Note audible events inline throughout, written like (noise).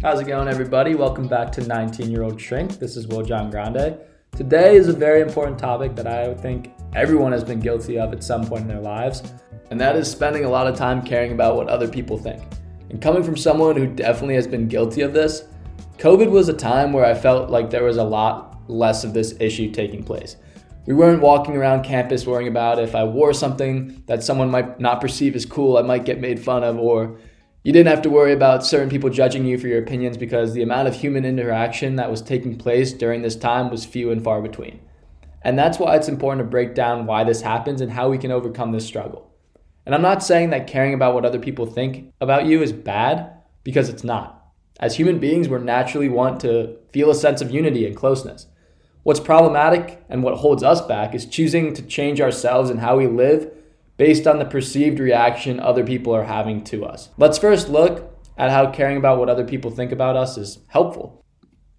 How's it going, everybody? Welcome back to 19 Year Old Shrink. This is Will John Grande. Today is a very important topic that I think everyone has been guilty of at some point in their lives, and that is spending a lot of time caring about what other people think. And coming from someone who definitely has been guilty of this, COVID was a time where I felt like there was a lot less of this issue taking place. We weren't walking around campus worrying about if I wore something that someone might not perceive as cool, I might get made fun of, or you didn't have to worry about certain people judging you for your opinions because the amount of human interaction that was taking place during this time was few and far between. And that's why it's important to break down why this happens and how we can overcome this struggle. And I'm not saying that caring about what other people think about you is bad, because it's not. As human beings, we're naturally want to feel a sense of unity and closeness. What's problematic and what holds us back is choosing to change ourselves and how we live based on the perceived reaction other people are having to us. Let's first look at how caring about what other people think about us is helpful.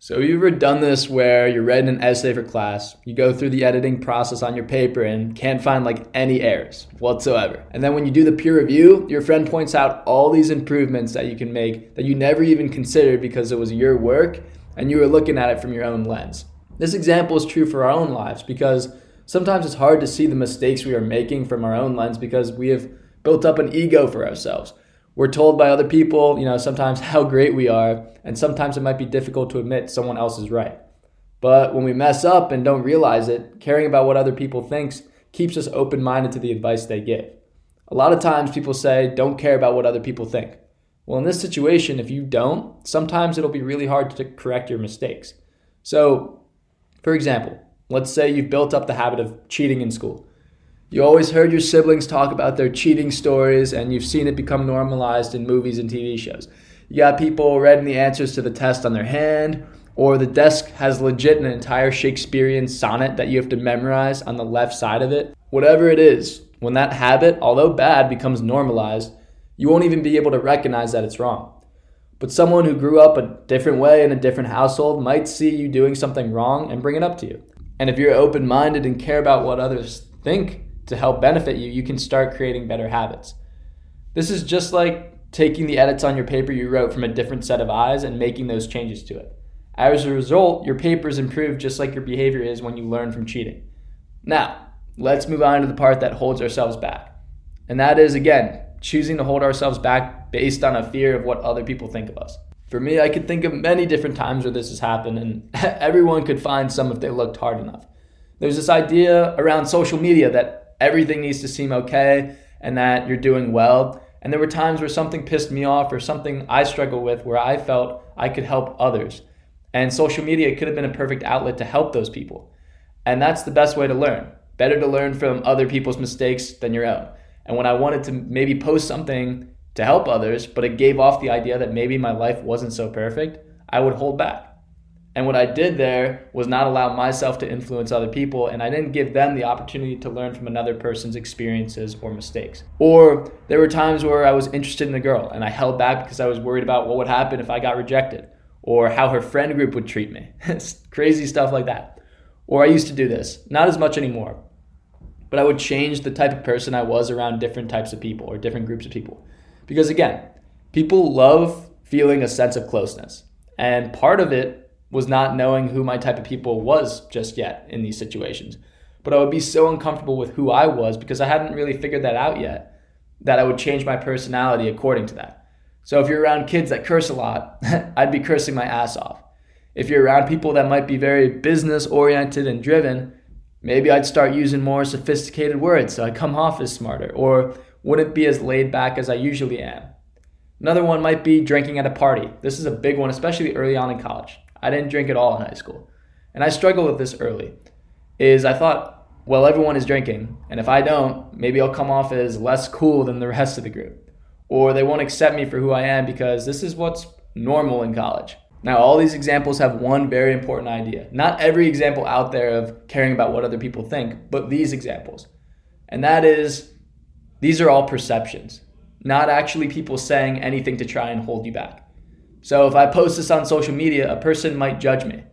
So, have you ever done this where you're writing an essay for class, you go through the editing process on your paper and can't find like any errors whatsoever? And then when you do the peer review, your friend points out all these improvements that you can make that you never even considered because it was your work and you were looking at it from your own lens. This example is true for our own lives because sometimes it's hard to see the mistakes we are making from our own lens because we have built up an ego for ourselves. We're told by other people, you know, sometimes (laughs) how great we are, and sometimes it might be difficult to admit someone else is right. But when we mess up and don't realize it, caring about what other people thinks keeps us open-minded to the advice they give. A lot of times people say, don't care about what other people think. Well, in this situation, if you don't, sometimes it'll be really hard to correct your mistakes. So for example, let's say you've built up the habit of cheating in school. You always heard your siblings talk about their cheating stories, and you've seen it become normalized in movies and TV shows. You got people writing the answers to the test on their hand, or the desk has legit an entire Shakespearean sonnet that you have to memorize on the left side of it. Whatever it is, when that habit, although bad, becomes normalized, you won't even be able to recognize that it's wrong. But someone who grew up a different way in a different household might see you doing something wrong and bring it up to you. And if you're open minded and care about what others think to help benefit you, you can start creating better habits. This is just like taking the edits on your paper you wrote from a different set of eyes and making those changes to it. As a result, your papers improve just like your behavior is when you learn from cheating. Now, let's move on to the part that holds ourselves back. And that is, again, choosing to hold ourselves back based on a fear of what other people think of us. For me, I could think of many different times where this has happened, and (laughs) everyone could find some if they looked hard enough. There's this idea around social media that everything needs to seem okay and that you're doing well. And there were times where something pissed me off or something I struggled with where I felt I could help others. And social media could have been a perfect outlet to help those people. And that's the best way to learn. Better to learn from other people's mistakes than your own. And when I wanted to maybe post something to help others, but it gave off the idea that maybe my life wasn't so perfect, I would hold back. And what I did there was not allow myself to influence other people, and I didn't give them the opportunity to learn from another person's experiences or mistakes. Or there were times where I was interested in a girl and I held back because I was worried about what would happen if I got rejected, or how her friend group would treat me. (laughs) Crazy stuff like that. Or I used to do this, not as much anymore, but I would change the type of person I was around different types of people or different groups of people. Because again, people love feeling a sense of closeness. And part of it was not knowing who my type of people was just yet in these situations. But I would be so uncomfortable with who I was because I hadn't really figured that out yet that I would change my personality according to that. So if you're around kids that curse a lot, (laughs) I'd be cursing my ass off. If you're around people that might be very business oriented and driven, Maybe I'd start using more sophisticated words so I come off as smarter, or wouldn't be as laid back as I usually am. Another one might be drinking at a party. This is a big one, especially early on in college. I didn't drink at all in high school. And I struggled with this early. Is I thought, well, everyone is drinking, and if I don't, maybe I'll come off as less cool than the rest of the group. Or they won't accept me for who I am because this is what's normal in college. Now, all these examples have one very important idea. Not every example out there of caring about what other people think, but these examples. And that is, these are all perceptions, not actually people saying anything to try and hold you back. So if I post this on social media, a person might judge me.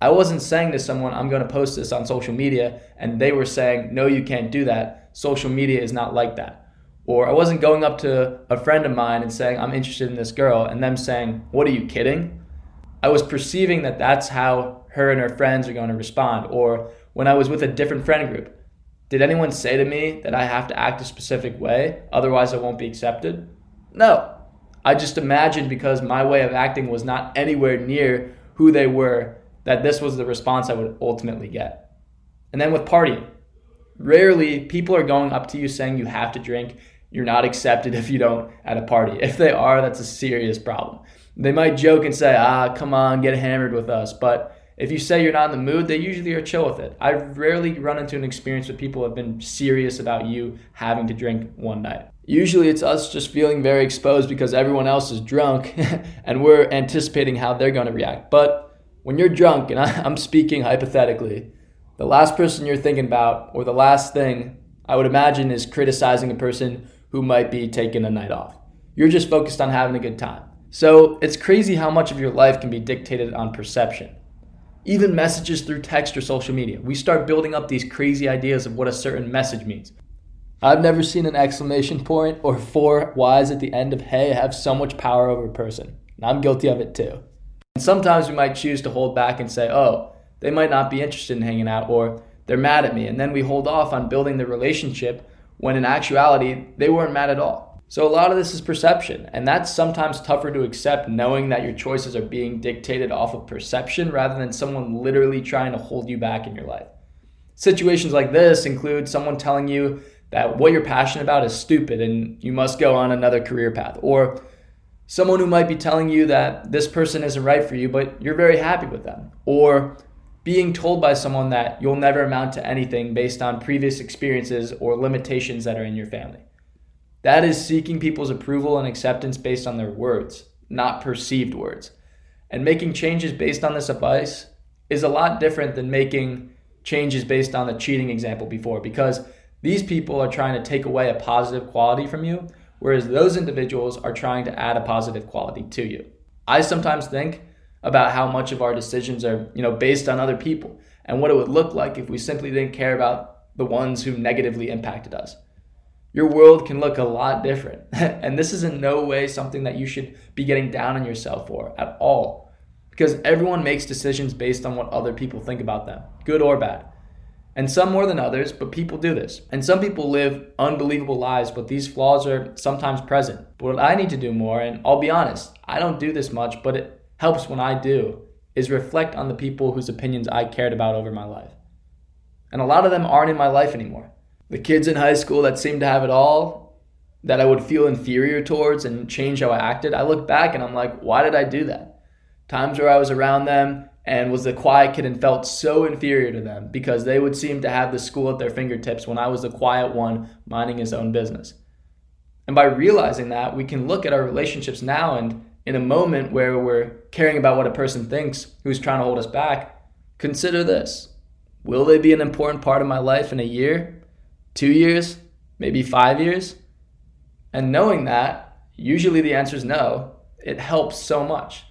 I wasn't saying to someone, I'm going to post this on social media, and they were saying, no, you can't do that. Social media is not like that. Or I wasn't going up to a friend of mine and saying, I'm interested in this girl, and them saying, What are you kidding? I was perceiving that that's how her and her friends are going to respond. Or when I was with a different friend group, did anyone say to me that I have to act a specific way, otherwise I won't be accepted? No. I just imagined because my way of acting was not anywhere near who they were that this was the response I would ultimately get. And then with partying, rarely people are going up to you saying you have to drink. You're not accepted (laughs) if you don't at a party. If they are, that's a serious problem. They might joke and say, ah, come on, get hammered with us. But if you say you're not in the mood, they usually are chill with it. I've rarely run into an experience where people have been serious about you having to drink one night. Usually it's us just feeling very exposed because everyone else is drunk (laughs) and we're anticipating how they're going to react. But when you're drunk, and (laughs) I'm speaking hypothetically, the last person you're thinking about, or the last thing I would imagine, is criticizing a person who might be taking a night off. You're just focused on having a good time. So it's crazy how much of your life can be dictated on perception even messages through text or social media. We start building up these crazy ideas of what a certain message means. I've never seen an exclamation point or four Y's at the end of hey have so much power over a person. And I'm guilty of it too. And sometimes we might choose to hold back and say, oh, they might not be interested in hanging out or they're mad at me. And then we hold off on building the relationship when in actuality, they weren't mad at all. So a lot of this is perception, and that's sometimes tougher to accept knowing that your choices are being dictated off of perception rather than someone literally trying to hold you back in your life. Situations like this include someone telling you that what you're passionate about is stupid and you must go on another career path, or someone who might be telling you that this person isn't right for you, but you're very happy with them, or being told by someone that you'll never amount to anything based on previous experiences or limitations that are in your family. That is seeking people's approval and acceptance based on their words, not perceived words. And making changes based on this advice is a lot different than making changes based on the cheating example before because these people are trying to take away a positive quality from you, whereas those individuals are trying to add a positive quality to you. I sometimes think about how much of our decisions are, you know, based on other people and what it would look like if we simply didn't care about the ones who negatively impacted us your world can look a lot different. (laughs) and this is in no way something that you should be getting down on yourself for at all. Because everyone makes decisions based on what other people think about them, good or bad. And some more than others, but people do this. And some people live unbelievable lives, but these flaws are sometimes present. But what I need to do more, and I'll be honest, I don't do this much, but it helps when I do, is reflect on the people whose opinions I cared about over my life. And a lot of them aren't in my life anymore the kids in high school that seemed to have it all that I would feel inferior towards and change how I acted, I look back and I'm like, why did I do that? Times where I was around them and was the quiet kid and felt so inferior to them because they would seem to have the school at their fingertips when I was the quiet one minding his own business. And by realizing that, we can look at our relationships now and in a moment where we're caring about what a person thinks who's trying to hold us back, consider this. Will they be an important part of my life in a year, two years, maybe five years? And knowing that, usually the answer is no. It helps so much.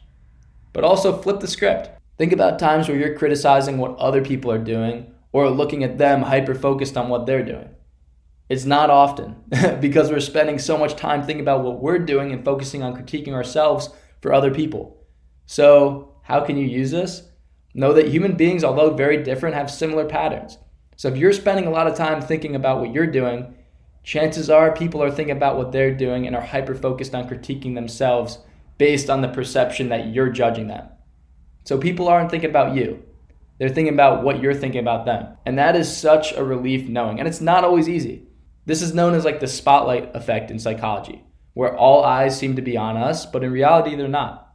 But also flip the script. Think about times where you're criticizing what other people are doing or looking at them hyper focused on what they're doing. It's not often (laughs) because we're spending so much time thinking about what we're doing and focusing on critiquing ourselves for other people. So, how can you use this? Know that human beings, although very different, have similar patterns. So if you're spending a lot of time thinking about what you're doing, chances are people are thinking about what they're doing and are hyper focused on critiquing themselves based on the perception that you're judging them. So people aren't thinking about you. They're thinking about what you're thinking about them. And that is such a relief knowing. And it's not always easy. This is known as like the spotlight effect in psychology, where all eyes seem to be on us, but in reality, they're not.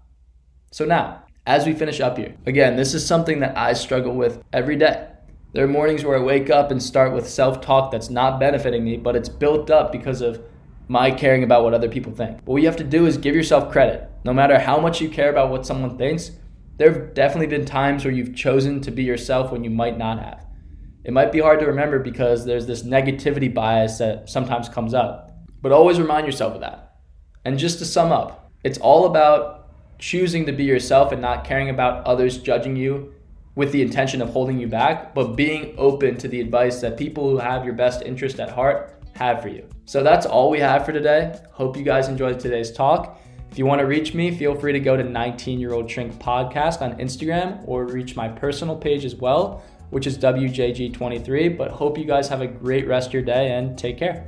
So now, as we finish up here, again, this is something that I struggle with every day. There are mornings where I wake up and start with self talk that's not benefiting me, but it's built up because of my caring about what other people think. What you have to do is give yourself credit. No matter how much you care about what someone thinks, there have definitely been times where you've chosen to be yourself when you might not have. It might be hard to remember because there's this negativity bias that sometimes comes up, but always remind yourself of that. And just to sum up, it's all about choosing to be yourself and not caring about others judging you with the intention of holding you back, but being open to the advice that people who have your best interest at heart have for you. So that's all we have for today. Hope you guys enjoyed today's talk. If you want to reach me, feel free to go to 19 Year Old Shrink Podcast on Instagram or reach my personal page as well, which is WJG23. But hope you guys have a great rest of your day and take care.